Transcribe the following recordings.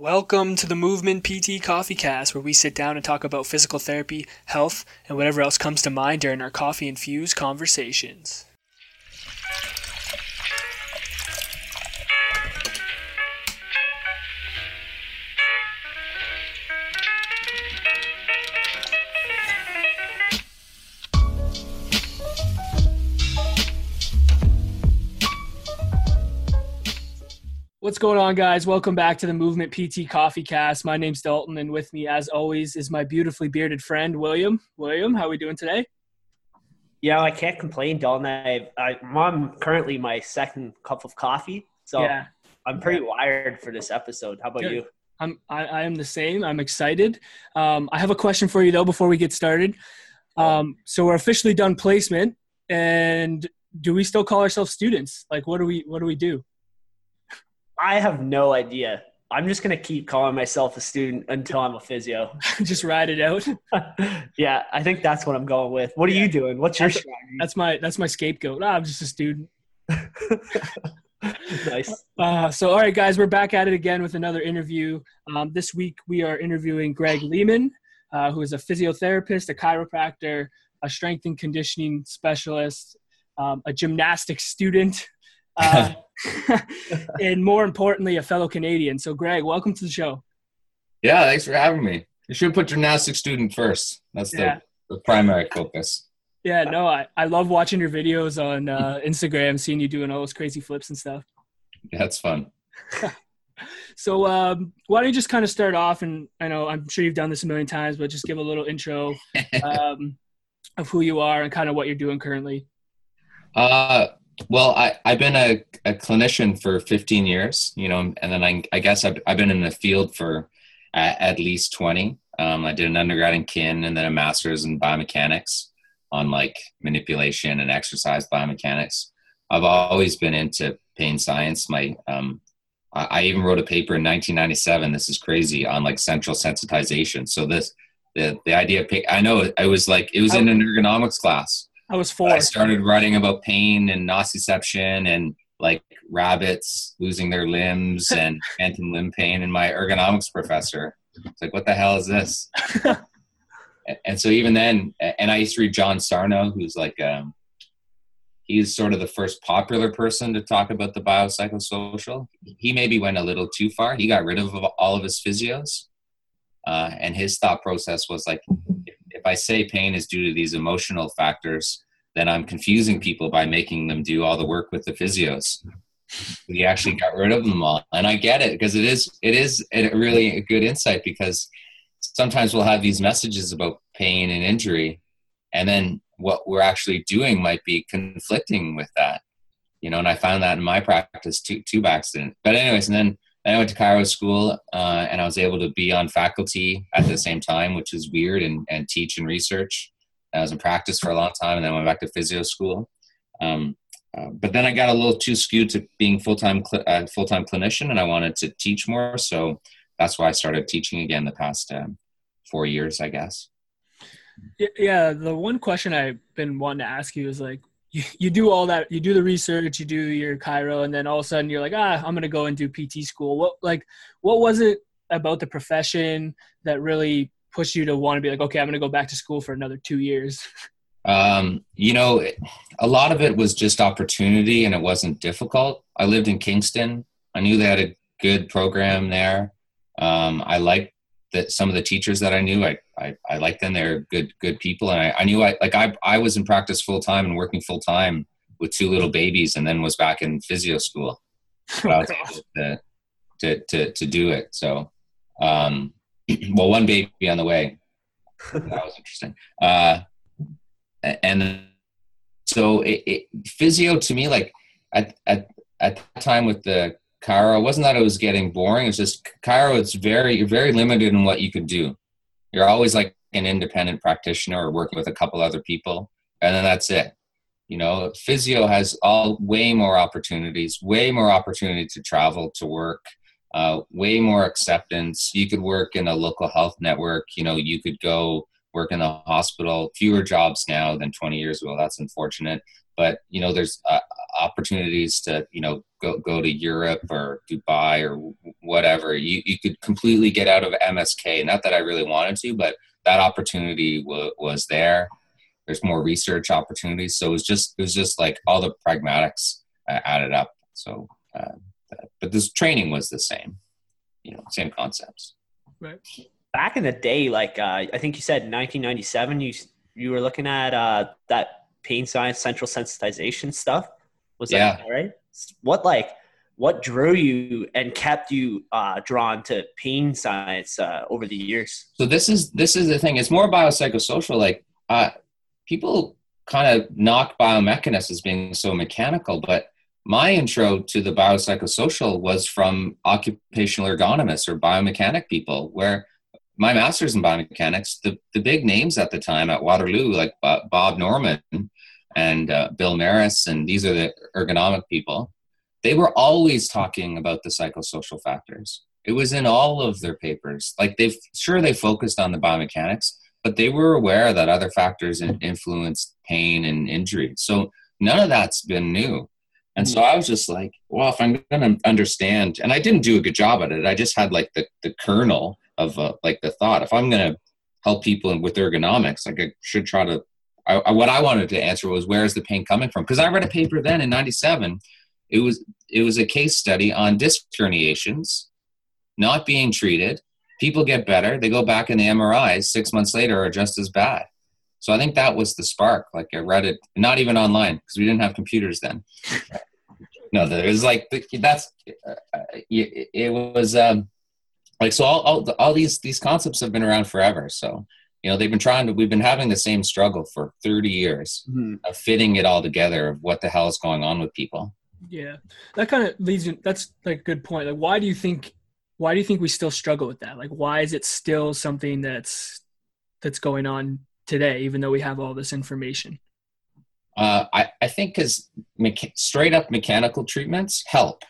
Welcome to the Movement PT Coffee Cast, where we sit down and talk about physical therapy, health, and whatever else comes to mind during our coffee infused conversations. What's going on, guys? Welcome back to the Movement PT Coffee Cast. My name's Dalton, and with me, as always, is my beautifully bearded friend William. William, how are we doing today? Yeah, I can't complain, Dalton. I, I, I'm currently my second cup of coffee, so yeah. I'm pretty wired for this episode. How about Good. you? I'm, I, I, am the same. I'm excited. Um, I have a question for you though before we get started. Um, so we're officially done placement, and do we still call ourselves students? Like, what do we what do we do? I have no idea. I'm just gonna keep calling myself a student until I'm a physio. just ride it out. yeah, I think that's what I'm going with. What are yeah. you doing? What's your that's, strategy? That's my that's my scapegoat. Ah, I'm just a student. nice. Uh, so, all right, guys, we're back at it again with another interview. Um, this week, we are interviewing Greg Lehman, uh, who is a physiotherapist, a chiropractor, a strength and conditioning specialist, um, a gymnastics student, uh, and more importantly, a fellow Canadian. So, Greg, welcome to the show. Yeah, thanks for having me. You should put gymnastics student first. That's the, the primary focus. Yeah, no, I, I love watching your videos on uh, Instagram, seeing you doing all those crazy flips and stuff. Yeah, it's fun. so, um, why don't you just kind of start off? And I know I'm sure you've done this a million times, but just give a little intro um, of who you are and kind of what you're doing currently. Uh, well, I, I've been a, a clinician for 15 years, you know, and then I, I guess I've, I've been in the field for at, at least 20. Um, I did an undergrad in kin and then a master's in biomechanics on like manipulation and exercise biomechanics. I've always been into pain science. My, um, I, I even wrote a paper in 1997. This is crazy on like central sensitization. So this, the, the idea of pain, I know I was like, it was in an ergonomics class I was four. I started writing about pain and nociception and like rabbits losing their limbs and phantom limb pain. And my ergonomics professor, it's like, what the hell is this? and so even then, and I used to read John Sarno, who's like, um, he's sort of the first popular person to talk about the biopsychosocial. He maybe went a little too far. He got rid of all of his physios. Uh, and his thought process was like, if I say pain is due to these emotional factors, then I'm confusing people by making them do all the work with the physios. We actually got rid of them all, and I get it because it is it is a really a good insight because sometimes we'll have these messages about pain and injury, and then what we're actually doing might be conflicting with that, you know. And I found that in my practice too, too by accident. But anyways, and then I went to chiro school uh, and I was able to be on faculty at the same time, which is weird, and, and teach and research. I was in practice for a long time, and then went back to physio school. Um, uh, but then I got a little too skewed to being full time cl- uh, full time clinician, and I wanted to teach more. So that's why I started teaching again the past uh, four years, I guess. Yeah, the one question I've been wanting to ask you is like, you, you do all that you do the research you do your chiro and then all of a sudden you're like ah i'm going to go and do pt school. What like what was it about the profession that really pushed you to want to be like okay i'm going to go back to school for another two years um, you know a lot of it was just opportunity and it wasn't difficult. I lived in kingston. I knew they had a good program there. Um, i liked that some of the teachers that I knew, I, I, I liked them. They're good, good people. And I, I knew I, like, I, I was in practice full time and working full time with two little babies and then was back in physio school. But I was able to, to, to, to do it. So, um, well, one baby on the way. That was interesting. Uh, and so it, it, physio to me, like at, at, at that time with the chiro it wasn't that it was getting boring it's just chiro, it's very you're very limited in what you could do. You're always like an independent practitioner or working with a couple other people and then that's it. You know physio has all way more opportunities way more opportunity to travel to work uh, way more acceptance. You could work in a local health network you know you could go work in the hospital fewer jobs now than 20 years ago that's unfortunate. But you know there's a, opportunities to you know go go to Europe or Dubai or whatever. You you could completely get out of MSK. Not that I really wanted to, but that opportunity w- was there. There's more research opportunities, so it was just it was just like all the pragmatics uh, added up. So, uh, but this training was the same, you know, same concepts. Right. Back in the day, like uh, I think you said 1997, you you were looking at uh, that pain science central sensitization stuff. Was yeah. that right? What like what drew you and kept you uh, drawn to pain science uh, over the years? So this is this is the thing. It's more biopsychosocial. Like uh, people kind of knock biomechanics as being so mechanical, but my intro to the biopsychosocial was from occupational ergonomists or biomechanic people, where my master's in biomechanics, the, the big names at the time at Waterloo, like Bob Norman and uh, Bill Marras, and these are the ergonomic people, they were always talking about the psychosocial factors. It was in all of their papers. Like they've sure they focused on the biomechanics, but they were aware that other factors influenced pain and injury. So none of that's been new. And so I was just like, well, if I'm going to understand, and I didn't do a good job at it, I just had like the, the kernel of uh, like the thought if i'm going to help people with ergonomics like i should try to I, I, what i wanted to answer was where is the pain coming from? Because i read a paper then in 97 it was it was a case study on disc herniations not being treated. People get better they go back in the mris six months later are just as bad. So i think that was the spark like i read it not even online because we didn't have computers then. No it was like that's uh, uh it, it was um like so all, all, all these these concepts have been around forever so you know they've been trying to we've been having the same struggle for 30 years mm-hmm. of fitting it all together of what the hell is going on with people. Yeah that kind of leads in that's like a good point like why do you think why do you think we still struggle with that? Like why is it still something that's that's going on today even though we have all this information? Uh, I, I think because mecha- straight up mechanical treatments help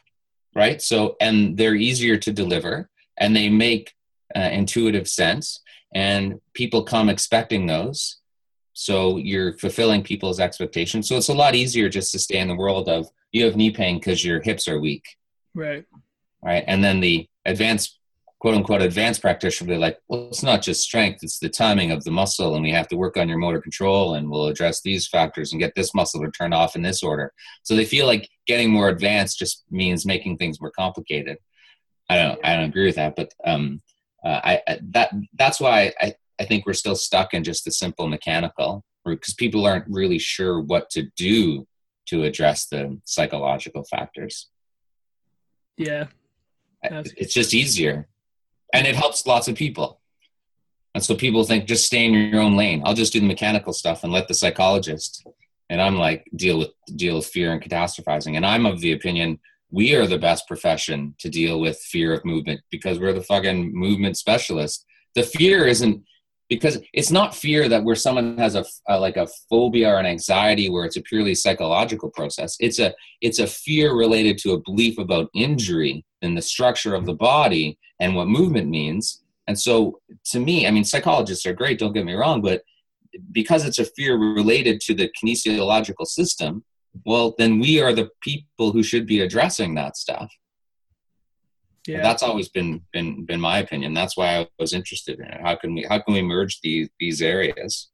right? So and they're easier to deliver and they make uh, intuitive sense and people come expecting those. So you're fulfilling people's expectations. So it's a lot easier just to stay in the world of you have knee pain because your hips are weak. Right. Right? And then the advanced quote unquote advanced practitioner will be like well it's not just strength it's the timing of the muscle and we have to work on your motor control and we'll address these factors and get this muscle to turn off in this order. So they feel like getting more advanced just means making things more complicated. I don't I don't agree with that, but um, uh, I, I, that that's why I, I think we're still stuck in just the simple mechanical route because people aren't really sure what to do to address the psychological factors. Yeah, it's just easier, and it helps lots of people. And so people think just stay in your own lane. I'll just do the mechanical stuff and let the psychologist. And I'm like deal with deal with fear and catastrophizing. And I'm of the opinion we are the best profession to deal with fear of movement because we're the fucking movement specialist. The fear isn't because it's not fear that where someone has a, a, like a phobia or an anxiety where it's a purely psychological process. It's a it's a fear related to a belief about injury and the structure of the body and what movement means. And so to me, I mean psychologists are great, don't get me wrong, but because it's a fear related to the kinesiological system, well then we are the people who should be addressing that stuff. Yeah. that's always been been been my opinion. That's why i was interested in it. How can we how can we merge these these areas?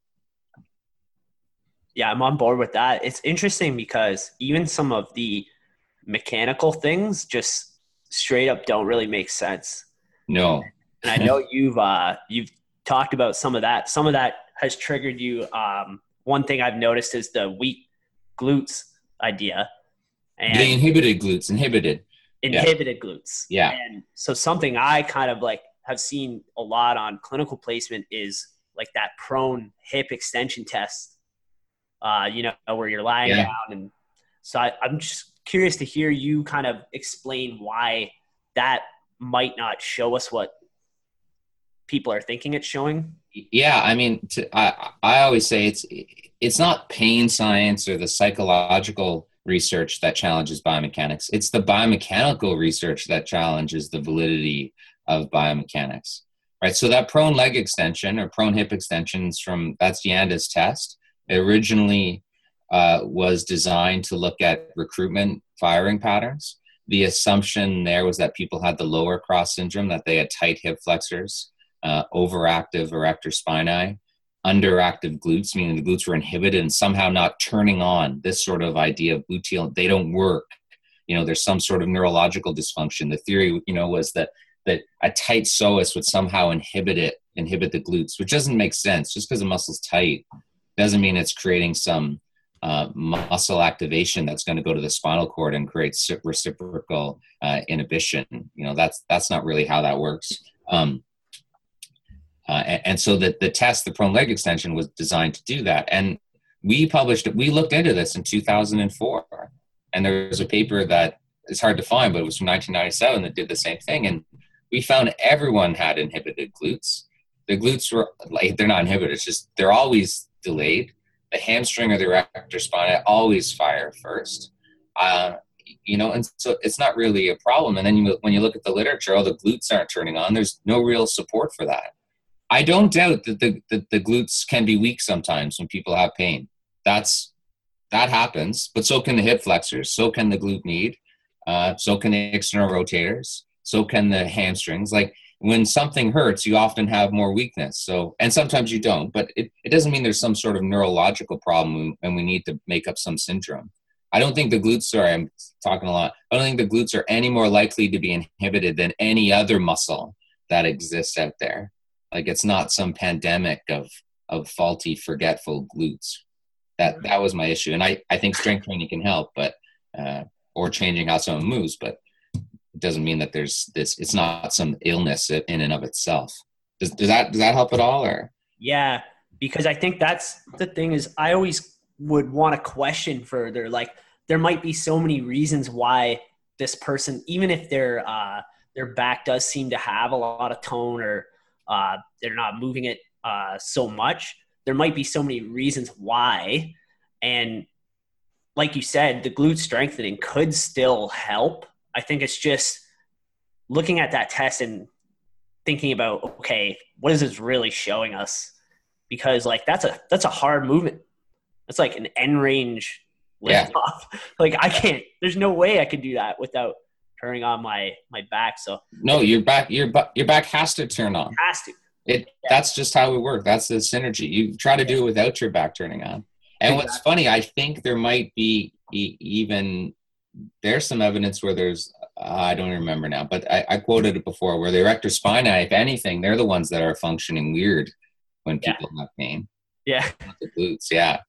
Yeah i'm on board with that. It's interesting because even some of the mechanical things just straight up don't really make sense. No. And i know you've uh you've talked about some of that. Some of that has triggered you. Um one thing i've noticed is the weak glutes idea. And the inhibited glutes, inhibited. Inhibited yeah. glutes. Yeah. And so something I kind of like have seen a lot on clinical placement is like that prone hip extension test. Uh, you know, where you're lying yeah. down and so I, I'm just curious to hear you kind of explain why that might not show us what people are thinking it's showing yeah i mean to, i i always say it's it's not pain science or the psychological research that challenges biomechanics. It's the biomechanical research that challenges the validity of biomechanics right? So that prone leg extension or prone hip extensions from that's Janda's test. It originally uh, was designed to look at recruitment firing patterns. The assumption there was that people had the lower cross syndrome, that they had tight hip flexors, uh, overactive erector spinae, underactive glutes, meaning the glutes were inhibited and somehow not turning on. This sort of idea of gluteal, they don't work. You know, there's some sort of neurological dysfunction. The theory, you know, was that that a tight psoas would somehow inhibit it, inhibit the glutes, which doesn't make sense. Just because a muscle's tight doesn't mean it's creating some uh, muscle activation that's going to go to the spinal cord and create reciprocal uh, inhibition. You know, that's that's not really how that works. Um, uh, and, and, so the, the test, the prone leg extension, was designed to do that. And we published. We looked into this in 2004, and there was a paper that is hard to find, but it was from 1997 that did the same thing. And we found everyone had inhibited glutes. The glutes were like they're not inhibited; it's just they're always delayed. The hamstring or the erector spine always fire first. Uh, you know, and so it's not really a problem. And then you, when you look at the literature, oh, the glutes aren't turning on. There's no real support for that. I don't doubt that the, that the glutes can be weak sometimes when people have pain. That's that happens, but so can the hip flexors, so can the glute med, uh, so can the external rotators, so can the hamstrings. Like when something hurts, you often have more weakness. So, and sometimes you don't, but it, it doesn't mean there's some sort of neurological problem and we need to make up some syndrome. I don't think the glutes, sorry, I'm talking a lot. I don't think the glutes are any more likely to be inhibited than any other muscle that exists out there. Like it's not some pandemic of of faulty, forgetful glutes. That that was my issue, and I I think strength training can help, but uh, or changing how someone moves, but it doesn't mean that there's this. It's not some illness in and of itself. Does does that does that help at all, or? Yeah, because I think that's the thing is I always would want to question further. Like there might be so many reasons why this person, even if their uh, their back does seem to have a lot of tone or uh, they're not moving it uh, so much. There might be so many reasons why. And like you said, the glute strengthening could still help. I think it's just looking at that test and thinking about, okay, what is this really showing us? Because like that's a that's a hard movement. It's like an end range lift yeah. off. Like I can't. There's no way I could do that without turning on my my back. So no, your back your your back has to turn on. Has to. It yeah. that's just how we work. That's the synergy. You try to do it without your back turning on. And exactly. what's funny, I think there might be even there's some evidence where there's uh, I don't remember now, but I, I, quoted it before where the erector spinae, if anything, they're the ones that are functioning weird when people yeah. have pain. Yeah. the glutes, yeah.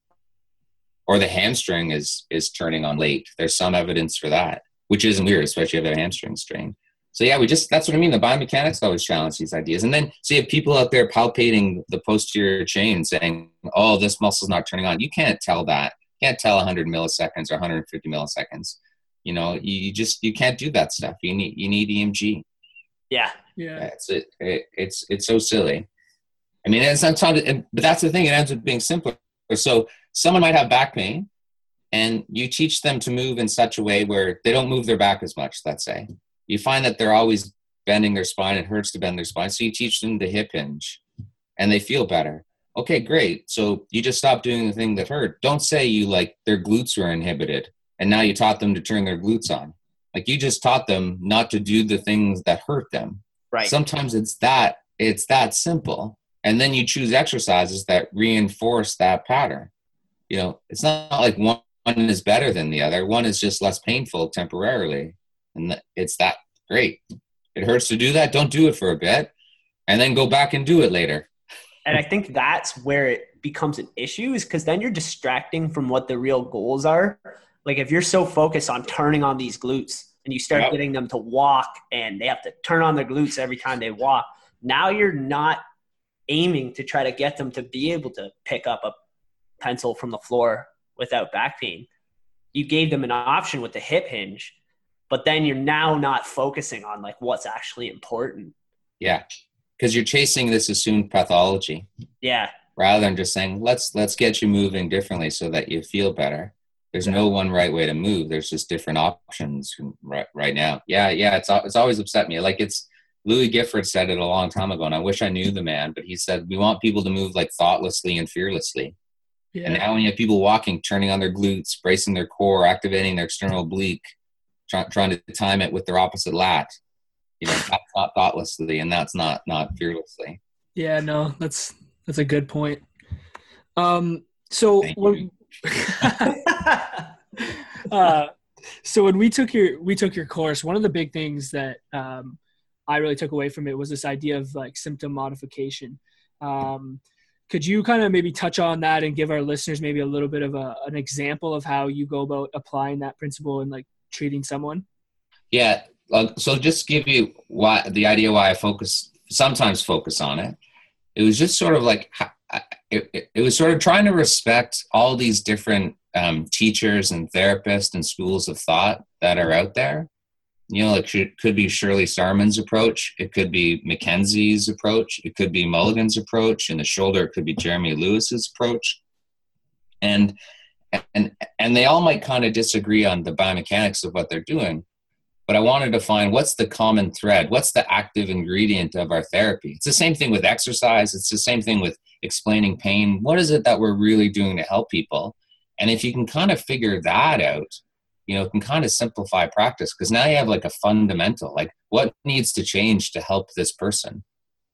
Or the hamstring is is turning on late. There's some evidence for that which isn't weird, especially if you have a hamstring strain. So yeah, we just that's what I mean. The biomechanics always challenge these ideas, and then so you have people out there palpating the posterior chain, saying, "Oh, this muscle's not turning on." You can't tell that. You can't tell 100 milliseconds or 150 milliseconds. You know, you, you just you can't do that stuff. You need you need EMG. Yeah, yeah. It's it, it, it's it's so silly. I mean, it's not, but that's the thing. It ends up being simpler. So someone might have back pain, and you teach them to move in such a way where they don't move their back as much let's say. You find that they're always bending their spine it hurts to bend their spine so you teach them to hip hinge and they feel better. Okay great so you just stop doing the thing that hurt. Don't say you like their glutes were inhibited and now you taught them to turn their glutes on. Like you just taught them not to do the things that hurt them. Right. Sometimes it's that it's that simple and then you choose exercises that reinforce that pattern. You know it's not like one one is better than the other. One is just less painful temporarily. And it's that great. It hurts to do that. Don't do it for a bit and then go back and do it later. And I think that's where it becomes an issue is because then you're distracting from what the real goals are. Like if you're so focused on turning on these glutes and you start yep. getting them to walk and they have to turn on their glutes every time they walk, now you're not aiming to try to get them to be able to pick up a pencil from the floor without back pain. You gave them an option with the hip hinge, but then you're now not focusing on like what's actually important. Yeah. Because you're chasing this assumed pathology. Yeah. Rather than just saying, let's let's get you moving differently so that you feel better. There's no one right way to move. There's just different options right, right now. Yeah, yeah. It's it's always upset me. Like it's Louis Gifford said it a long time ago, and I wish I knew the man, but he said we want people to move like thoughtlessly and fearlessly Yeah. And now when you have people walking, turning on their glutes, bracing their core, activating their external oblique, try, trying to time it with their opposite lat, you know, that's not thoughtlessly and that's not not fearlessly. Yeah, no, that's that's a good point. Um, so when, uh, so when we took your we took your course, one of the big things that um, I really took away from it was this idea of like symptom modification. Um, could you kind of maybe touch on that and give our listeners maybe a little bit of a, an example of how you go about applying that principle and like treating someone? Yeah. so just give you why the idea why I focus sometimes focus on it. It was just sort of like it, it, was sort of trying to respect all these different um, teachers and therapists and schools of thought that are out there you know, it could be Shirley Sahrmann's approach, it could be McKenzie's approach, it could be Mulligan's approach, in the shoulder it could be Jeremy Lewis's approach, and and and they all might kind of disagree on the biomechanics of what they're doing, but I wanted to find what's the common thread, what's the active ingredient of our therapy. It's the same thing with exercise. It's the same thing with explaining pain. What is it that we're really doing to help people? And if you can kind of figure that out, you know, can kind of simplify practice because now you have like a fundamental, like what needs to change to help this person,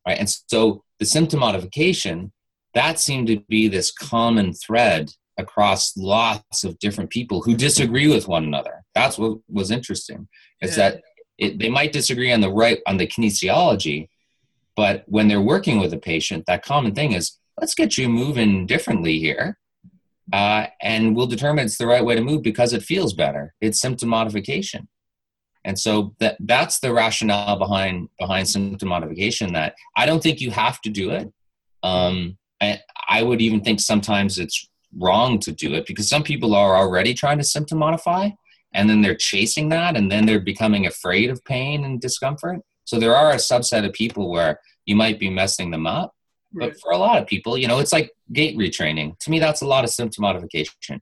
right? And so the symptom modification, that seemed to be this common thread across lots of different people who disagree with one another. That's what was interesting. Is yeah. that it, they might disagree on the right on the kinesiology, but when they're working with a patient, that common thing is let's get you moving differently here uh, and we'll determine it's the right way to move because it feels better. It's symptom modification, and so that that's the rationale behind behind symptom modification. That I don't think you have to do it. Um, I, I would even think sometimes it's wrong to do it because some people are already trying to symptom modify, and then they're chasing that, and then they're becoming afraid of pain and discomfort. So there are a subset of people where you might be messing them up but for a lot of people, you know, it's like gait retraining. To me, that's a lot of symptom modification.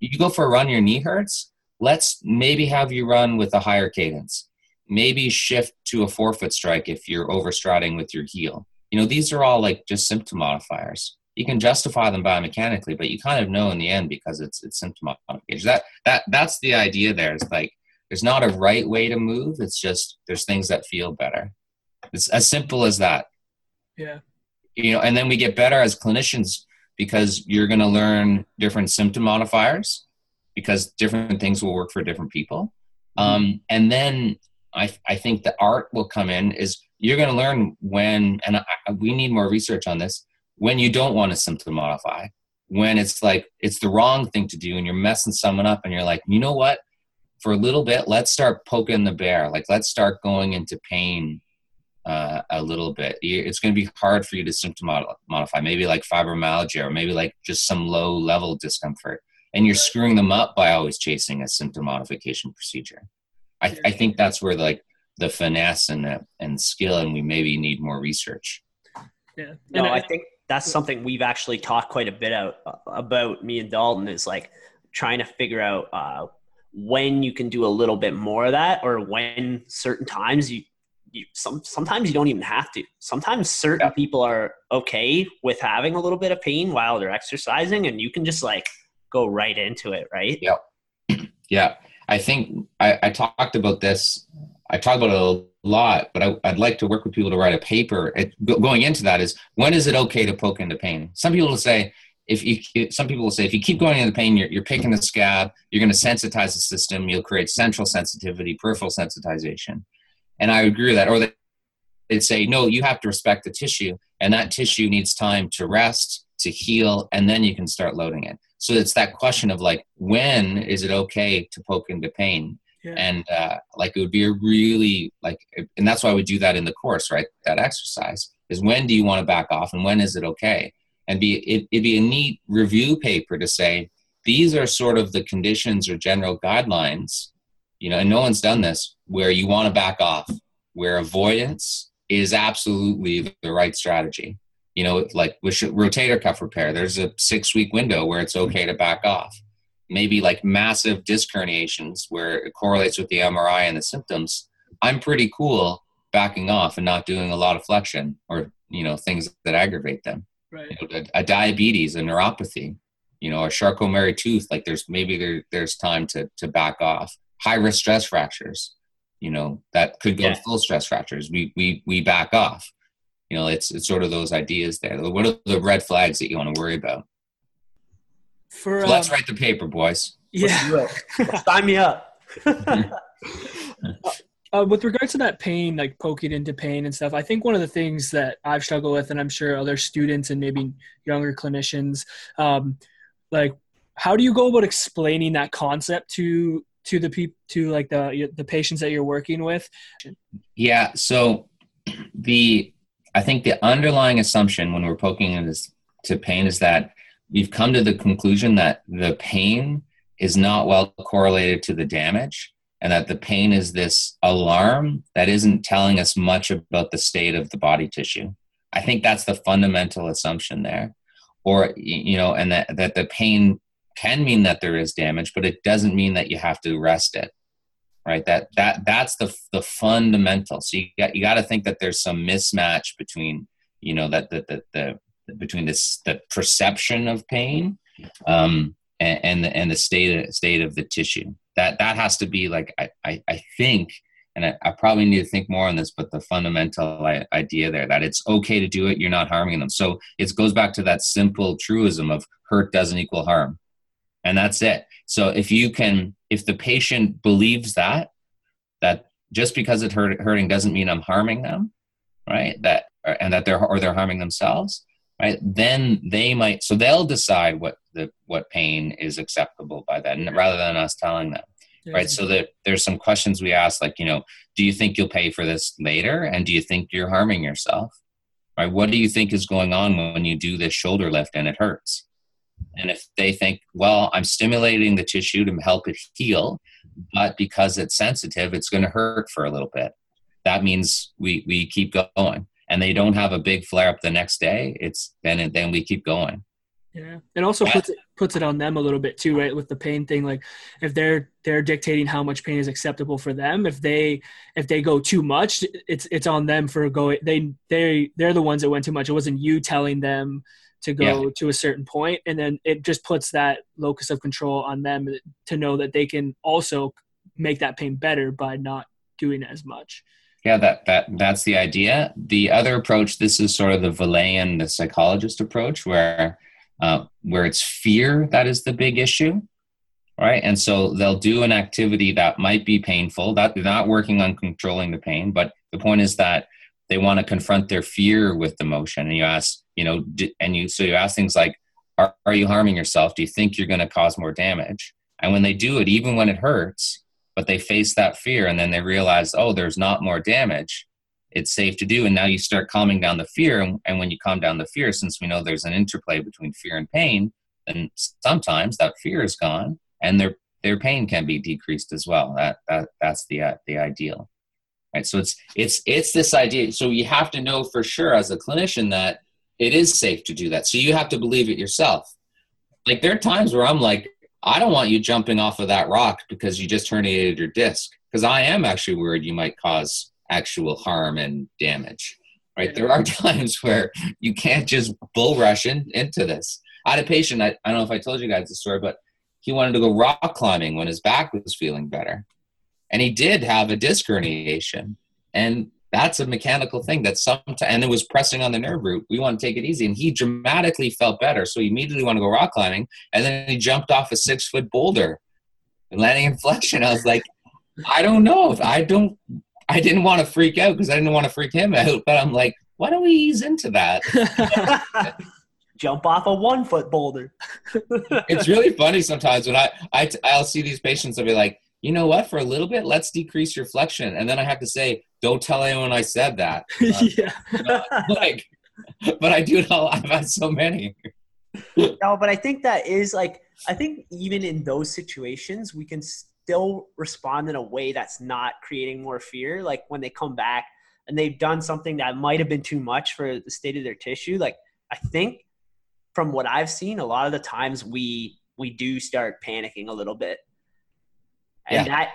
You go for a run, your knee hurts. Let's maybe have you run with a higher cadence. Maybe shift to a forefoot strike if you're overstriding with your heel. You know, these are all like just symptom modifiers. You can justify them biomechanically, but you kind of know in the end because it's it's symptom modification. That that that's the idea there. It's like there's not a right way to move. It's just there's things that feel better. It's as simple as that. Yeah you know and then we get better as clinicians because you're going to learn different symptom modifiers because different things will work for different people. Mm-hmm. um, and then I, I think the art will come in is you're going to learn when and I, we need more research on this when you don't want to symptom modify when it's like it's the wrong thing to do and you're messing someone up and you're like you know what? For a little bit let's start poking the bear. Like let's start going into pain uh, a little bit. It's going to be hard for you to symptom modify, maybe like fibromyalgia or maybe like just some low level discomfort. And you're screwing them up by always chasing a symptom modification procedure. I, I think that's where like the finesse and the, and skill, and we maybe need more research. Yeah. No, I think that's something we've actually talked quite a bit out uh, about me and Dalton is like trying to figure out uh, when you can do a little bit more of that or when certain times you you some sometimes you don't even have to. Sometimes certain yeah. people are okay with having a little bit of pain while they're exercising, and you can just like go right into it, right? Yeah, yeah. I think I, I talked about this. I talked about it a lot, but I, would like to work with people to write a paper. It, going into that is when is it okay to poke into pain? Some people will say if you some people will say if you keep going into the pain you're, you're picking the scab you're going to sensitize the system you'll create central sensitivity peripheral sensitization and I agree with that. Or they'd say, no, you have to respect the tissue, and that tissue needs time to rest, to heal, and then you can start loading it. So it's that question of like, when is it okay to poke into pain? Yeah. And uh, like it would be a really like, and that's why we do that in the course, right? That exercise is when do you want to back off, and when is it okay? And be it, it'd be a neat review paper to say these are sort of the conditions or general guidelines you know, and no one's done this where you want to back off, where avoidance is absolutely the right strategy. You know, like with rotator cuff repair, there's a six week window where it's okay to back off. Maybe like massive disc herniations where it correlates with the MRI and the symptoms. I'm pretty cool backing off and not doing a lot of flexion or, you know, things that aggravate them. Right. You know, a, a diabetes, a neuropathy, you know, a Charcot-Marie tooth, like there's maybe there, there's time to, to back off. High risk stress fractures, you know, that could go yeah. to full stress fractures. We, we, we back off. You know, it's, it's sort of those ideas there. What are the red flags that you want to worry about? For, so let's um, write the paper, boys. Yeah. Sign me up. Uh, with regards to that pain, like poking into pain and stuff, I think one of the things that I've struggled with, and I'm sure other students and maybe younger clinicians, um, like how do you go about explaining that concept to to the people to like the the patients that you're working with? Yeah, so the I think the underlying assumption when we're poking into pain is that we've come to the conclusion that the pain is not well correlated to the damage and that the pain is this alarm that isn't telling us much about the state of the body tissue. I think that's the fundamental assumption there. Or, you know, and that, that the pain can mean that there is damage, but it doesn't mean that you have to arrest it. Right. That that that's the the fundamental. So you got you got to think that there's some mismatch between, you know, that the the, the between this the perception of pain um, and, and the and the state of, state of the tissue that that has to be like I, I, I think and I, I, probably need to think more on this but the fundamental idea there that it's okay to do it you're not harming them so it goes back to that simple truism of hurt doesn't equal harm and that's it. So if you can if the patient believes that that just because it's hurt, hurting doesn't mean i'm harming them right? That and that they're or they're harming themselves right? Then they might so they'll decide what the what pain is acceptable by them rather than us telling them right? so that there's some questions we ask like you know do you think you'll pay for this later? And do you think you're harming yourself? Right? What do you think is going on when you do this shoulder lift and it hurts and if they think well i'm stimulating the tissue to help it heal but because it's sensitive it's going to hurt for a little bit that means we we keep going and they don't have a big flare up the next day, it's then then we keep going. Yeah, it also puts it puts it on them a little bit too, right? With the pain thing, like if they're they're dictating how much pain is acceptable for them, if they if they go too much, it's it's on them for going. They they they're the ones that went too much. It wasn't you telling them to go yeah. to a certain point, and then it just puts that locus of control on them to know that they can also make that pain better by not doing as much. Yeah that that that's the idea. The other approach this is sort of the Vlaeyen the psychologist approach where uh, where it's fear that is the big issue right? And so they'll do an activity that might be painful that they're not working on controlling the pain but the point is that they want to confront their fear with the motion and you ask you know and you so you ask things like are, are you harming yourself? Do you think you're going to cause more damage? And when they do it even when it hurts but they face that fear and then they realize oh there's not more damage. It's safe to do. And now you start calming down the fear and when you calm down the fear since we know there's an interplay between fear and pain then sometimes that fear is gone and their their pain can be decreased as well. That, that that's the the ideal right so it's it's it's this idea so you have to know for sure as a clinician that it is safe to do that so you have to believe it yourself like there are times where i'm like I don't want you jumping off of that rock because you just herniated your disc. Because I am actually worried you might cause actual harm and damage. Right? There are times where you can't just bull rush in, into this. I had a patient, I, I don't know if I told you guys the story, but he wanted to go rock climbing when his back was feeling better. And he did have a disc herniation. And that's a mechanical thing that sometimes and it was pressing on the nerve root. We want to take it easy. And he dramatically felt better. So he immediately wanted to go rock climbing. And then he jumped off a six foot boulder. And landing in flexion i was like i don't know. If i don't i didn't want to freak out because i didn't want to freak him out. But i'm like why don't we ease into that? Jump off a one foot boulder. It's really funny sometimes when i, I i'll see these patients i'll be like you know what, for a little bit, let's decrease your flexion. And then I have to say, don't tell anyone I said that. Uh, yeah. You know, like, but I do know I've had so many. no, but I think that is like, I think even in those situations, we can still respond in a way that's not creating more fear. Like when they come back and they've done something that might have been too much for the state of their tissue. Like, I think from what I've seen, a lot of the times we, we do start panicking a little bit and yeah. that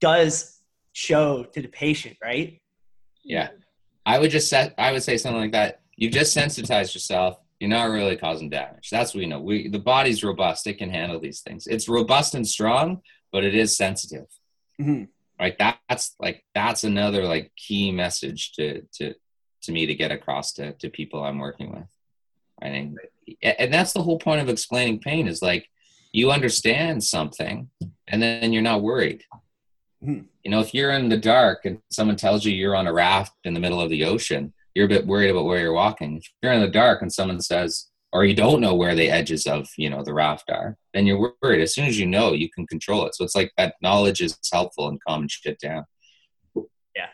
does show to the patient right yeah i would just set i would say something like that You've just sensitized yourself you're not really causing damage. That's what we know. We the body's robust; it can handle these things. It's robust and strong, but it is sensitive. Mm-hmm. Right? That, that's like that's another like key message to to to me to get across to to people I'm working with. I think, and that's the whole point of explaining pain is like you understand something, and then you're not worried. Mm-hmm. You know, if you're in the dark and someone tells you you're on a raft in the middle of the ocean, you're a bit worried about where you're walking. If you're in the dark and someone says, or you don't know where the edges of you know the raft are, then you're worried. As soon as you know, you can control it. So it's like that knowledge is helpful in calming shit down. Yeah,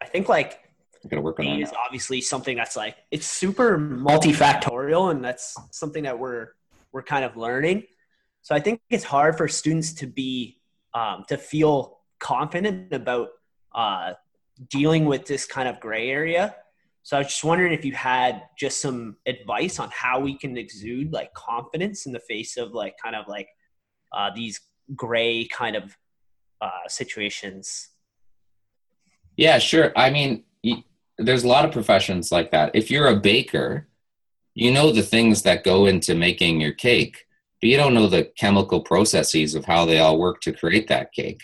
I think like I gotta work on pain that. is obviously something that's like it's super multifactorial, and that's something that we're we're kind of learning. So I think it's hard for students to be um, to feel confident about uh, dealing with this kind of gray area. So I was just wondering if you had just some advice on how we can exude like confidence in the face of like kind of like uh, these gray kind of uh, situations. Yeah, sure. I mean, there's a lot of professions like that. If you're a baker, you know the things that go into making your cake, but you don't know the chemical processes of how they all work to create that cake.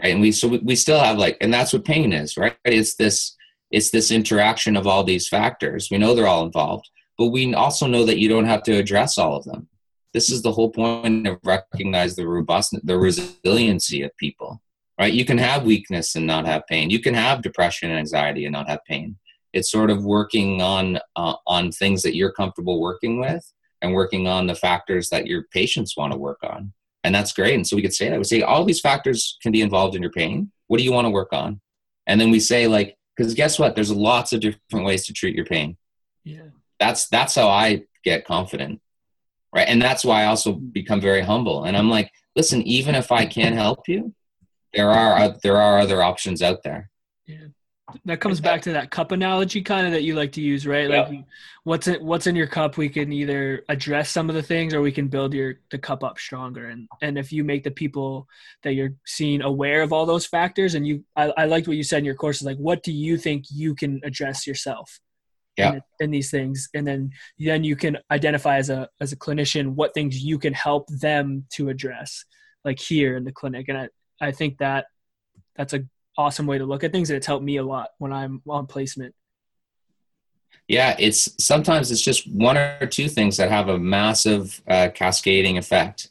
Right. And we so we- still have like and that's what pain is, right? It's this it's this interaction of all these factors. We know they're all involved, but we also know that you don't have to address all of them. This is the whole point of recognize the robustness, the resiliency of people right? You can have weakness and not have pain. You can have depression and anxiety and not have pain. It's sort of working on uh, on things that you're comfortable working with and working on the factors that your patients want to work on. And that's great. And so we could say that we say all these factors can be involved in your pain. What do you want to work on? And then we say like, because guess what? There's lots of different ways to treat your pain. Yeah. That's that's how I get confident, right? And that's why I also become very humble. And I'm like, listen, even if I can't help you, there are uh, there are other options out there. That comes back to that cup analogy kind of that you like to use, right? Like what's in what's in your cup, we can either address some of the things or we can build your the cup up stronger. And and if you make the people that you're seeing aware of all those factors and you I, I liked what you said in your course is like what do you think you can address yourself Yeah. in, in these things and then then you can identify as a as a clinician what things you can help them to address like here in the clinic and i i think that that's a awesome way to look at things and it's helped me a lot when i'm on placement Yeah, it's sometimes it's just one or two things that have a massive uh, cascading effect.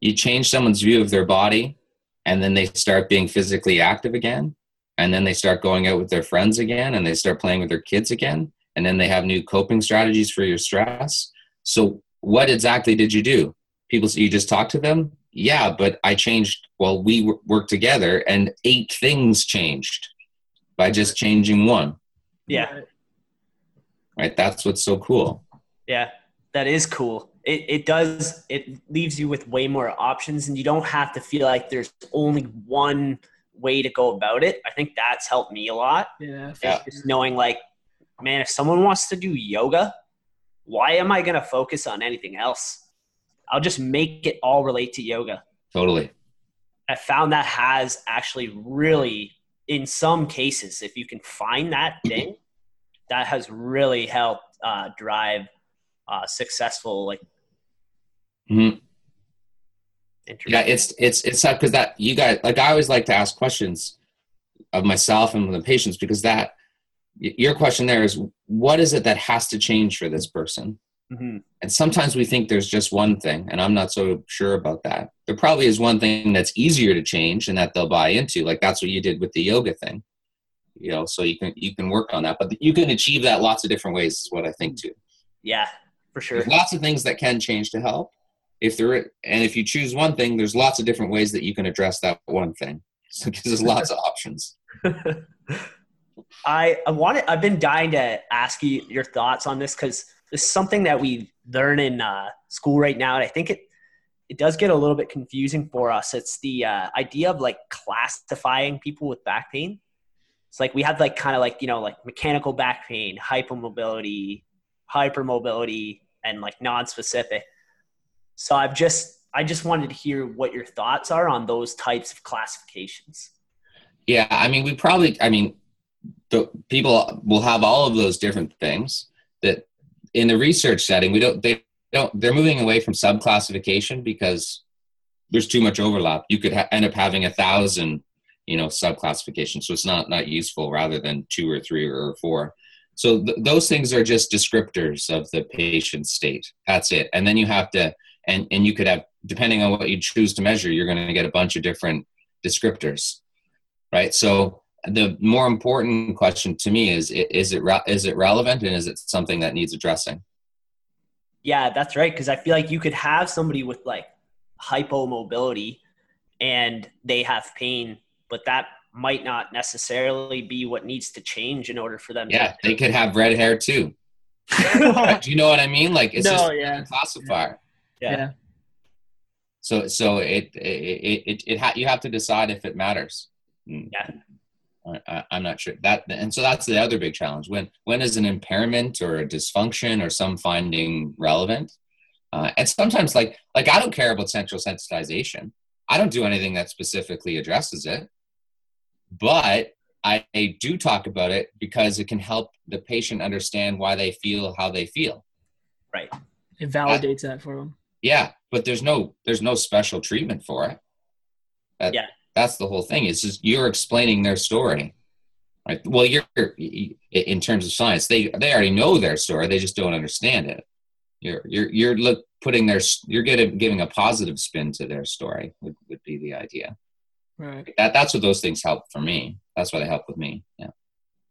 You change someone's view of their body, and then they start being physically active again, and then they start going out with their friends again, and they start playing with their kids again, and then they have new coping strategies for your stress. So, what exactly did you do? People, say you just talk to them. Yeah, but I changed. Well, we w- worked together, and eight things changed by just changing one. Yeah. Right? That's what's so cool. Yeah, that is cool. It, it does, it leaves you with way more options and you don't have to feel like there's only one way to go about it. I think that's helped me a lot. yeah Yeah. Just knowing like, man, if someone wants to do yoga, why am I going to focus on anything else? I'll just make it all relate to yoga. Totally. I found that has actually really, in some cases, if you can find that thing, that has really helped uh, drive uh, successful like Mm-hmm. Yeah, it's it's it's tough because that you guys like I always like to ask questions of myself and the patients because that your question there is what is it that has to change for this person Mhm. and sometimes we think there's just one thing and i'm not so sure about that. There probably is one thing that's easier to change and that they'll buy into like that's what you did with the yoga thing. You know so you can you can work on that but you can achieve that lots of different ways is what i think too. Yeah, for sure. there's lots of things that can change to help. If there and if you choose one thing there's lots of different ways that you can address that one thing. So there's lots of options. I, I wanted, I've been dying to ask you your thoughts on this because is something that we learn in uh, school right now, and I think it it does get a little bit confusing for us. It's the uh, idea of like classifying people with back pain. It's like we have like kind of like you know like mechanical back pain, hypermobility, hypermobility, and like non-specific. So I've just I just wanted to hear what your thoughts are on those types of classifications. yeah i mean we probably i mean the people will have all of those different things in the research setting, we don't they don't they're moving away from subclassification because there's too much overlap. You could ha- end up having a thousand, you know, subclassifications. So it's not not useful rather than two or three or four. So th- those things are just descriptors of the patient state. That's it. And then you have to and and you could have depending on what you choose to measure, you're going to get a bunch of different descriptors, right? So the more important question to me is is it re- is it relevant and is it something that needs addressing? Yeah, that's right. Because I feel like you could have somebody with like hypomobility and they have pain, but that might not necessarily be what needs to change in order for them. Yeah, to- they could have red hair too. Do you know what I mean? Like it's no, just yeah. a classifier. Yeah. yeah. So so it it it, it, it ha- you have to decide if it matters. Mm. Yeah. I, am not sure that, and so that's the other big challenge. When when is an impairment or a dysfunction or some finding relevant? Uh, and sometimes, like like I don't care about central sensitization. I don't do anything that specifically addresses it, but I, I do talk about it because it can help the patient understand why they feel how they feel. Right. It validates that for them. Yeah, but there's no there's no special treatment for it. That, yeah that's the whole thing. It's just you're explaining their story right? Well you're in terms of science they they already know their story they just don't understand it. You're you're you're look putting their you're getting giving a positive spin to their story would, would be the idea. Right. That that's what those things help for me. That's why they help with me yeah.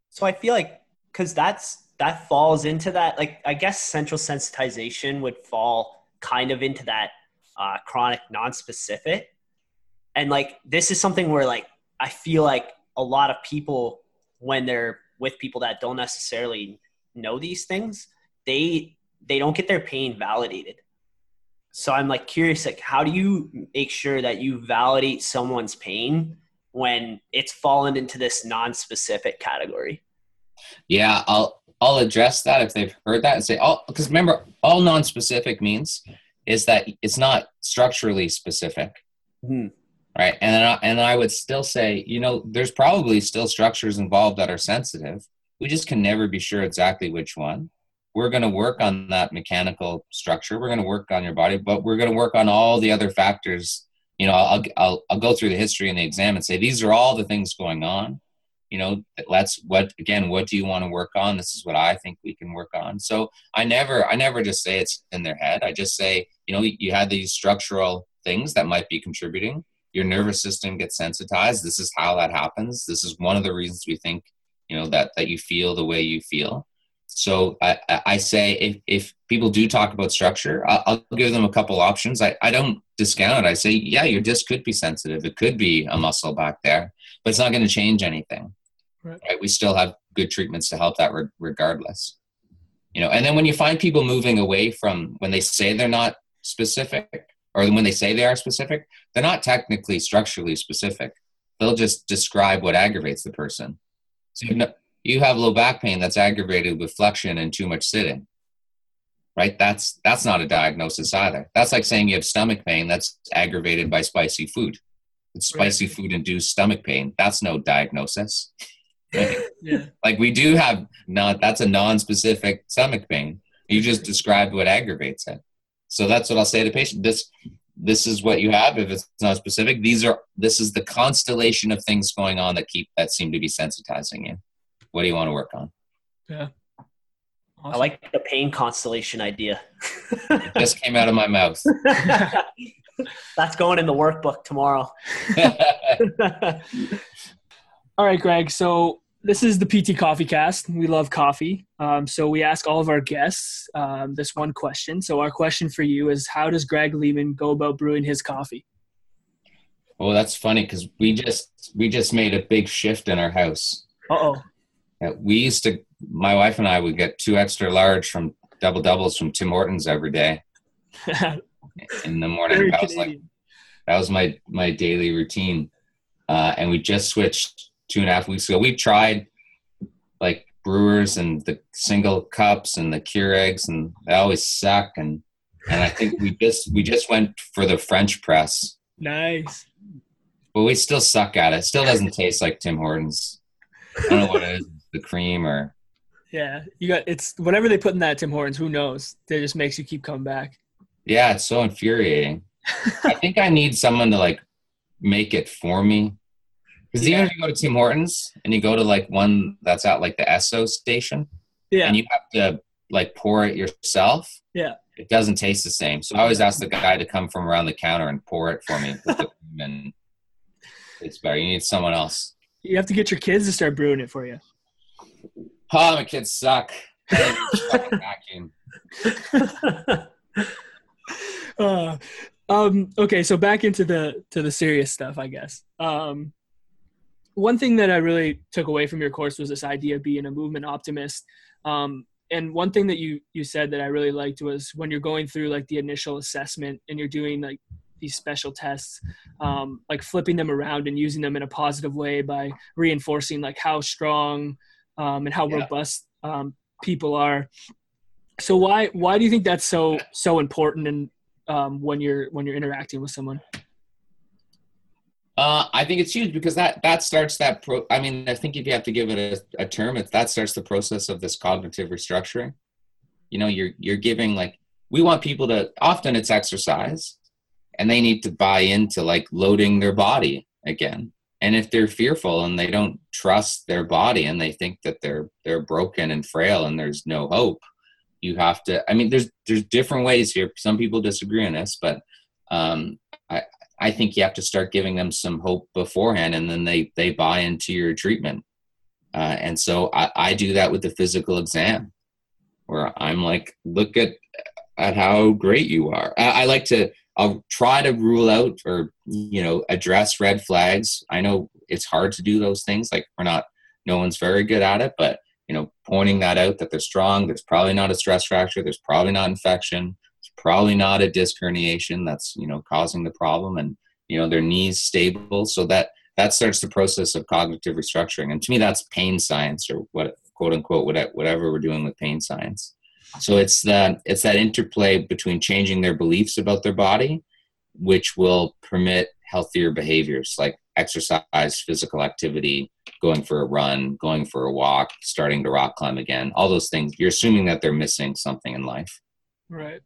So i feel like because that's that falls into that like i guess central sensitization would fall kind of into that uh, chronic non-specific and like this is something where like i feel like a lot of people when they're with people that don't necessarily know these things they they don't get their pain validated. So i'm like curious like how do you make sure that you validate someone's pain when it's fallen into this non-specific category? Yeah i'll i'll address that if they've heard that and say oh because remember all non-specific means is that it's not structurally specific. Mm-hmm right? And I, and i would still say you know there's probably still structures involved that are sensitive. We just can never be sure exactly which one. We're going to work on that mechanical structure. We're going to work on your body but we're going to work on all the other factors. You know I'll, I'll i'll go through the history and the exam and say these are all the things going on. You know let's what again what do you want to work on? This is what i think we can work on. So i never i never just say it's in their head. I just say you know you had these structural things that might be contributing your nervous system gets sensitized. This is how that happens. This is one of the reasons we think you know that that you feel the way you feel. So i i say if if people do talk about structure i'll, I'll give them a couple options. I, I don't discount it. I say yeah your disc could be sensitive. It could be a muscle back there but it's not going to change anything. Right. right? We still have good treatments to help that re- regardless. You know and then when you find people moving away from when they say they're not specific or when they say they are specific, they're not technically structurally specific. They'll just describe what aggravates the person. So you have low back pain that's aggravated with flexion and too much sitting. Right? That's that's not a diagnosis either. That's like saying you have stomach pain that's aggravated by spicy food. It's spicy right. food induced stomach pain. That's no diagnosis. yeah. Like we do have not that's a non-specific stomach pain. You just described what aggravates it. So that's what I'll say to the patient. This this is what you have. If it's not specific, these are this is the constellation of things going on that keep that seem to be sensitizing you. What do you want to work on? Yeah. Awesome. I like the pain constellation idea. it just came out of my mouth. That's going in the workbook tomorrow. All right, Greg. So this is the PT Coffee Cast. We love coffee. Um, so we ask all of our guests um, this one question. So our question for you is how does Greg Lehman go about brewing his coffee? Oh, that's funny because we just we just made a big shift in our house. Uh oh. We used to my wife and I would get two extra large from double doubles from Tim Hortons every day. in the morning. that was like that was my my daily routine. Uh, and we just switched two and a half weeks ago. We tried like brewers and the single cups and the Keurigs, and they always suck. And and I think we just we just went for the French press. Nice. But we still suck at it. it still doesn't taste like Tim Hortons. I don't know what it is, the cream or Yeah, you got it's whatever they put in that Tim Hortons. Who knows? It just makes you keep coming back. Yeah, it's so infuriating. I think I need someone to like make it for me. Because Yeah. even if you go to Tim Hortons and you go to like one that's at like the Esso station Yeah, and you have to like pour it yourself, Yeah. it doesn't taste the same. So I always ask the guy to come from around the counter and pour it for me. with the cream and it's better. You need someone else. you have to get your kids to start brewing it for you. Oh, my kids suck. Uh, um, okay, so back into the to the serious stuff, I guess. Um, one thing that I really took away from your course was this idea of being a movement optimist. Um, and one thing that you you said that I really liked was when you're going through like the initial assessment and you're doing like these special tests, um, like flipping them around and using them in a positive way by reinforcing like how strong um, and how Yeah. robust um, people are. So why why do you think that's so so important and um, when you're when you're interacting with someone? Uh, I think it's huge because that that starts that pro. I mean, I think if you have to give it a, a term, it's that starts the process of this cognitive restructuring. You know, you're you're giving like we want people to. Often it's exercise, and they need to buy into like loading their body again. And if they're fearful and they don't trust their body and they think that they're they're broken and frail and there's no hope, you have to. I mean, there's there's different ways here. Some people disagree on this, but um, I, I think you have to start giving them some hope beforehand, and then they they buy into your treatment. Uh, and so I, I do that with the physical exam, where I'm like, look at at how great you are. I, I like to I'll try to rule out or you know address red flags. I know it's hard to do those things. Like we're not, no one's very good at it, but you know, pointing that out that they're strong. There's probably not a stress fracture. There's probably not infection probably not a disc herniation that's you know causing the problem and you know their knees stable. So that that starts the process of cognitive restructuring. And to me that's pain science or what quote unquote whatever we're doing with pain science. So it's that it's that interplay between changing their beliefs about their body which will permit healthier behaviors like exercise physical activity going for a run going for a walk starting to rock climb again all those things. You're assuming that they're missing something in life. Right.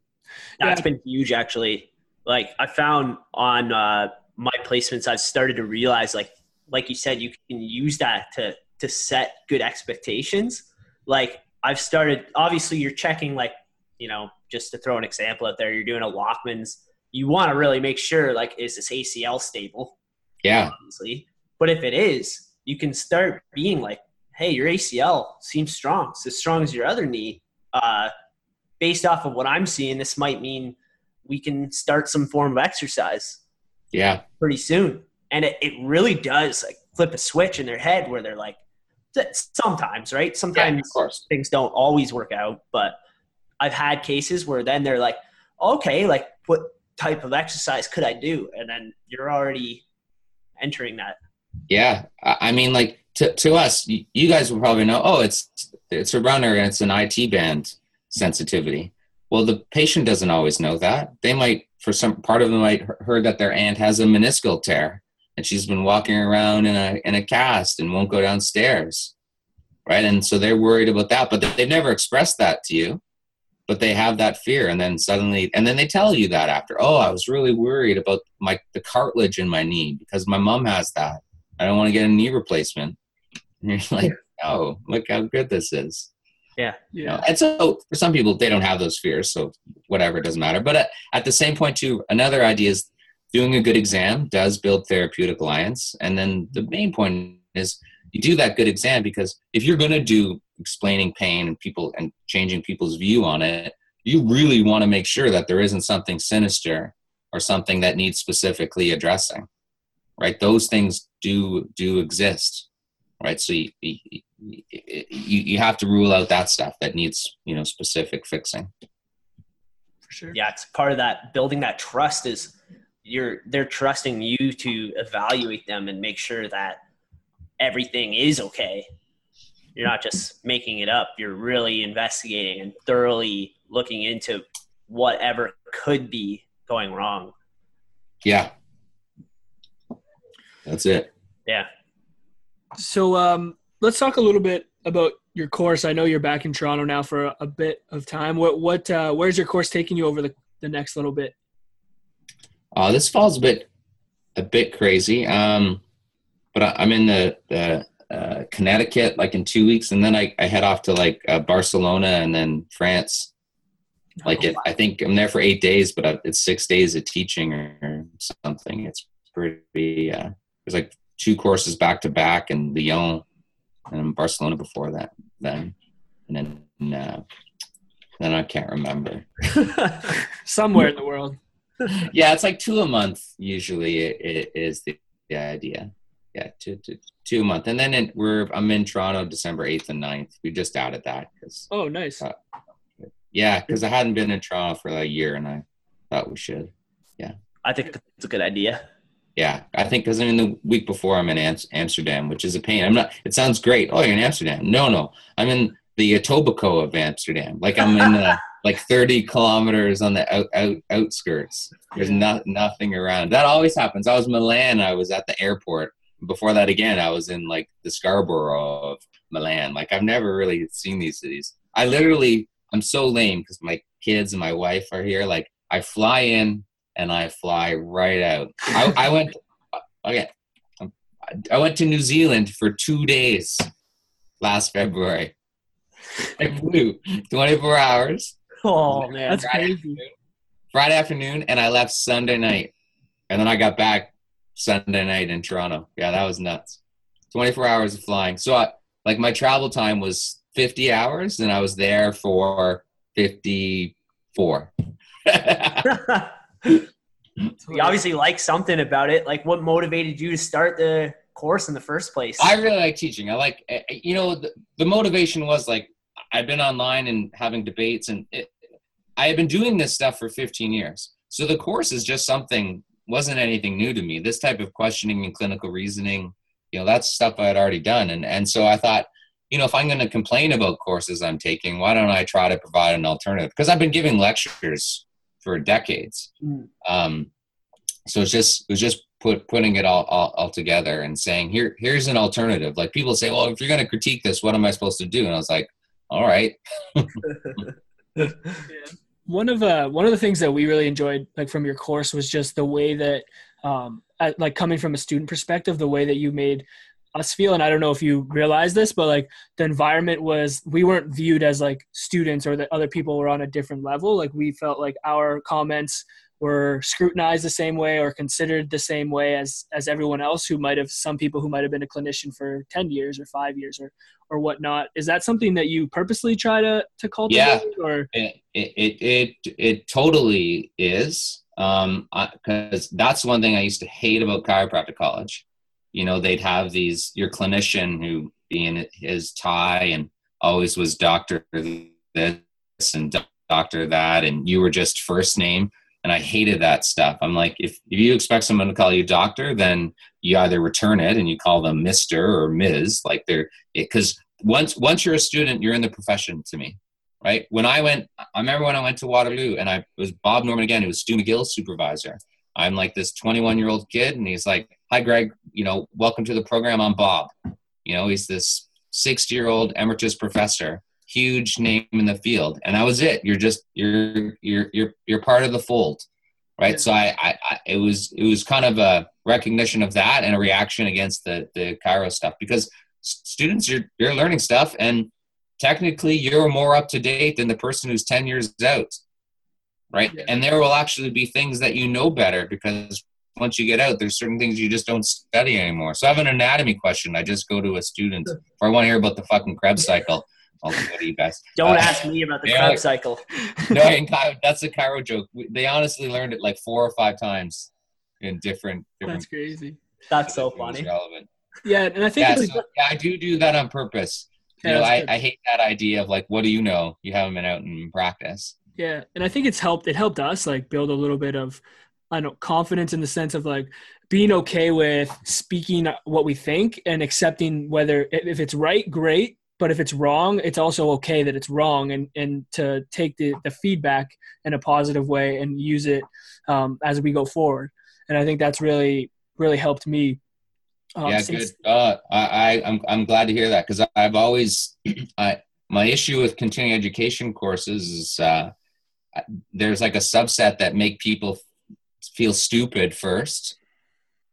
That's Yeah. been huge, actually. Like I found on uh, my placements, I've started to realize, like, like you said, you can use that to to set good expectations. Like I've started. Obviously, you're checking, like, you know, just to throw an example out there, you're doing a Lachman's. You want to really make sure, like, is this ACL stable? yeah Obviously, but if it is, you can start being like, hey, your ACL seems strong. It's as strong as your other knee. Uh, based off of what I'm seeing, this might mean we can start some form of exercise yeah pretty soon. And it, it really does like flip a switch in their head where they're like, sometimes, right? yeah Sometimes of course things don't always work out, but I've had cases where then they're like, okay, like what type of exercise could I do? And then you're already entering that. Yeah, I I mean, like to to us, you guys will probably know. Oh, it's it's a runner and it's an IT band sensitivity. Well, the patient doesn't always know that. They might, for some part of them, might he- heard that their aunt has a meniscal tear and she's been walking around in a in a cast and won't go downstairs, right? And so they're worried about that, but they've never expressed that to you. But they have that fear, and then suddenly, and then they tell you that after. Oh, I was really worried about my the cartilage in my knee because my mom has that. I don't want to get a knee replacement. And you're like, oh, look how good this is. You know? Yeah. And so for some people, they don't have those fears. So whatever, it doesn't matter. But at, at the same point, too, another idea is doing a good exam does build therapeutic alliance. And then the main point is you do that good exam because if you're going to do explaining pain and people and changing people's view on it, you really want to make sure that there isn't something sinister or something that needs specifically addressing right those things do do exist right so you, you you you have to rule out that stuff that needs you know specific fixing. For sure. yeah it's part of that building that trust is you're they're trusting you to evaluate them and make sure that everything is okay. You're not just making it up. You're really investigating and thoroughly looking into whatever could be going wrong. Yeah. That's it. Yeah. So um, let's talk a little bit about your course. I know you're back in Toronto now for a, a bit of time. What what uh, where's your course taking you over the, the next little bit? Uh, this fall's a bit a bit crazy. Um, but I, am in the the uh, Connecticut like in two weeks, and then I, I head off to like uh, Barcelona and then France. Like it, I think I'm there for eight days, but it's six days of teaching or something. It's pretty. Uh, there's like two courses back to back in Lyon and Barcelona before that. Then and then uh, then I can't remember. Somewhere in the world. yeah, it's like two a month usually. It, it is the, the idea yeah, two, two, two a month. And then in, we're I'm in Toronto December 8th and 9th. We just added that because oh nice. Uh, yeah, because I hadn't been in Toronto for a year and I thought we should. Yeah. I think it's a good idea. Yeah, I think because I mean the week before I'm in Amsterdam, which is a pain. I'm not. It sounds great. Oh, you're in Amsterdam? No, no, I'm in the Etobicoke of Amsterdam. Like I'm in the like 30 kilometers on the out, out outskirts. There's not nothing around. That always happens. I was in Milan. I was at the airport before that again i was in like the scarborough of milan like i've never really seen these cities i literally i'm so lame because my kids and my wife are here like i fly in and i fly right out i, I went okay i went to new zealand for two days last february i flew 24 hours oh man that's friday crazy afternoon, friday afternoon and i left sunday night and then i got back Sunday night in Toronto. Yeah, that was nuts. 24 hours of flying. So I, like my travel time was 50 hours and I was there for 54. you obviously like something about it. Like what motivated you to start the course in the first place? I really like teaching. I like, eh, eh, you know, the, the motivation was like, I've been online and having debates and it, I have been doing this stuff for 15 years. So the course is just something wasn't anything new to me. This type of questioning and clinical reasoning, you know, that's stuff I had already done. And and so I thought, you know, if I'm going to complain about courses I'm taking, why don't I try to provide an alternative? Because I've been giving lectures for decades. Mm. Um, so it's just it was just put putting it all, all, all together and saying here here's an alternative. Like people say, well, if you're going to critique this, what am I supposed to do? And I was like, all right. yeah one of uh one of the things that we really enjoyed like from your course was just the way that um at, like coming from a student perspective the way that you made us feel and i don't know if you realize this but like the environment was we weren't viewed as like students or that other people were on a different level. Like we felt like our comments were scrutinized the same way or considered the same way as as everyone else who might have some people who might have been a clinician for 10 years or five years or or whatnot. Is that something that you purposely try to to cultivate yeah, or? It it it, it, it totally is. Um because that's one thing i used to hate about chiropractic college you know they'd have these your clinician who being his tie and always was doctor this and doctor that and you were just first name and I hated that stuff. I'm like, if, if you expect someone to call you doctor, then you either return it and you call them Mister or Ms. Like they're because once once you're a student, you're in the profession to me, right? When I went, I remember when I went to Waterloo and I was Bob Norman again. It was Stu McGill's supervisor. I'm like this 21 year old kid, and he's like, "Hi, Greg. You know, welcome to the program. I'm Bob. You know, he's this 60 year old emeritus professor." huge name in the field and that was it you're just you're you're you're you're part of the fold right so I, I, I it was it was kind of a recognition of that and a reaction against the the chiro stuff because students you're you're learning stuff and technically you're more up to date than the person who's 10 years out right and there will actually be things that you know better because once you get out there's certain things you just don't study anymore so i have an anatomy question i just go to a student or i want to hear about the fucking krebs cycle I'll go to you guys. Don't uh, ask me about the Krebs like, cycle. no, in that's a chiro joke. they honestly learned it like four or five times in different. different that's crazy. That's so funny. Relevant. Yeah, and I think yeah, so, yeah, I do do that on purpose. Yeah, you know, I, I hate that idea of like, what do you know? You haven't been out in practice. Yeah, and I think it's helped. It helped us like build a little bit of, I know, confidence in the sense of like being okay with speaking what we think and accepting whether if it's right, great, but if it's wrong it's also okay that it's wrong and and to take the, the feedback in a positive way and use it um, as we go forward and i think that's really really helped me Um, yeah, since- good. Uh, I, I I'm I'm glad to hear that because I've always I my issue with continuing education courses is uh, there's like a subset that make people feel stupid first,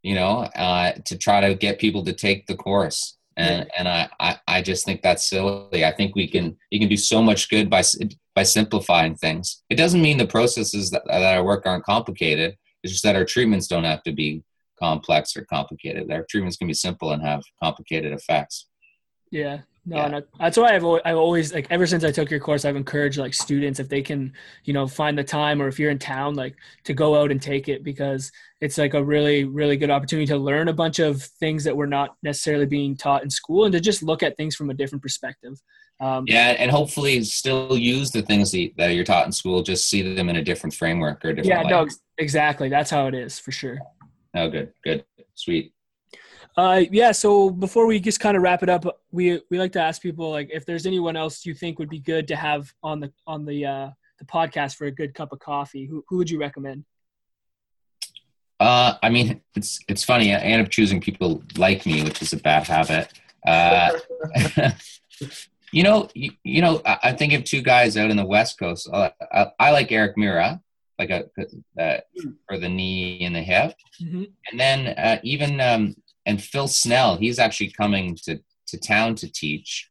you know, uh, to try to get people to take the course. And, and I, I, I just think that's silly. I think we can you can do so much good by by simplifying things. It doesn't mean the processes that, that I work aren't complicated. It's just that our treatments don't have to be complex or complicated. Our treatments can be simple and have complicated effects. Yeah, no, yeah. that's why I've always, I've always like ever since I took your course, I've encouraged like students if they can, you know, find the time or if you're in town, like to go out and take it because it's like a really really good opportunity to learn a bunch of things that were not necessarily being taught in school and to just look at things from a different perspective. Um, yeah, and hopefully still use the things that you're taught in school, just see them in a different framework or different. Yeah, light. no, exactly. That's how it is for sure. Oh, good, good, sweet. Uh, yeah. So before we just kind of wrap it up, we we like to ask people like if there's anyone else you think would be good to have on the on the uh, the podcast for a good cup of coffee. Who who would you recommend? Uh, I mean, it's it's funny. I end up choosing people like me, which is a bad habit. Uh, you know, you, you, know, I, I think of two guys out in the West Coast. I, I, I like Erik Meira, like a, uh, for the knee and the hip, mm-hmm. and then uh, even um, and Phil Snell, he's actually coming to, to town to teach.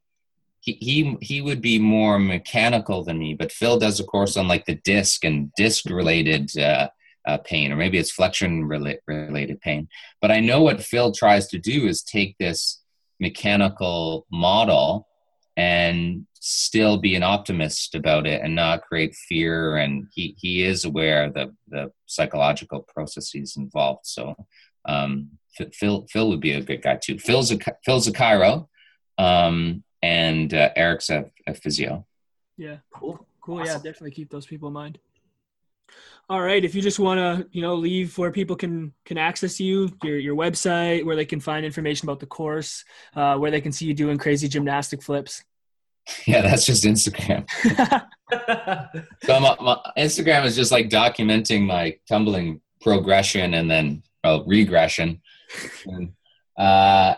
He, he he would be more mechanical than me, but Phil does a course on like the disc and disc related uh, uh, pain, or maybe it's flexion related pain. But I know what Phil tries to do is take this mechanical model and still be an optimist about it and not create fear. And he, he is aware of the, the psychological processes involved. So um, Phil Phil would be a good guy too. Phil's a Phil's a chiro, um, and uh, Erik's a, a, physio. Yeah, cool, cool. Awesome. Yeah, definitely keep those people in mind. All right, if you just want to, you know, leave where people can can access you, your your website, where they can find information about the course, uh, where they can see you doing crazy gymnastic flips. Yeah, that's just Instagram. so my, my Instagram is just like documenting my tumbling progression and then well, regression and, uh,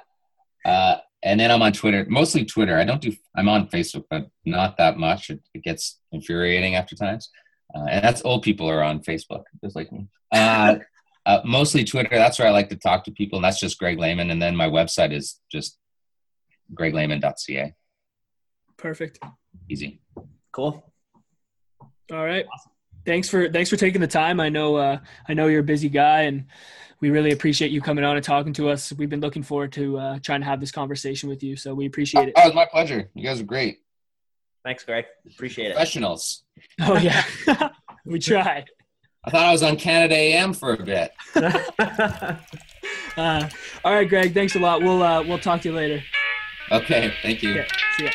uh, and then I'm on Twitter, mostly Twitter. I don't do. I'm on Facebook, but not that much. It, it gets infuriating after times. Uh, and that's old people are on Facebook, just like me. Uh, uh, mostly Twitter. That's where I like to talk to people, and that's just Greg Lehman. And then my website is just greglehman.ca. Perfect. Easy. Cool. All right. Awesome. Thanks for thanks for taking the time. I know uh, I know you're a busy guy, and we really appreciate you coming on and talking to us. We've been looking forward to uh, trying to have this conversation with you. So we appreciate it. Oh, it was my pleasure. You guys are great. Thanks, Greg. Appreciate it. Professionals. Oh yeah, we try. I thought I was on Canada AM for a bit. uh, all right, Greg. Thanks a lot. We'll uh, we'll talk to you later. Okay. Thank you. Yeah, see ya.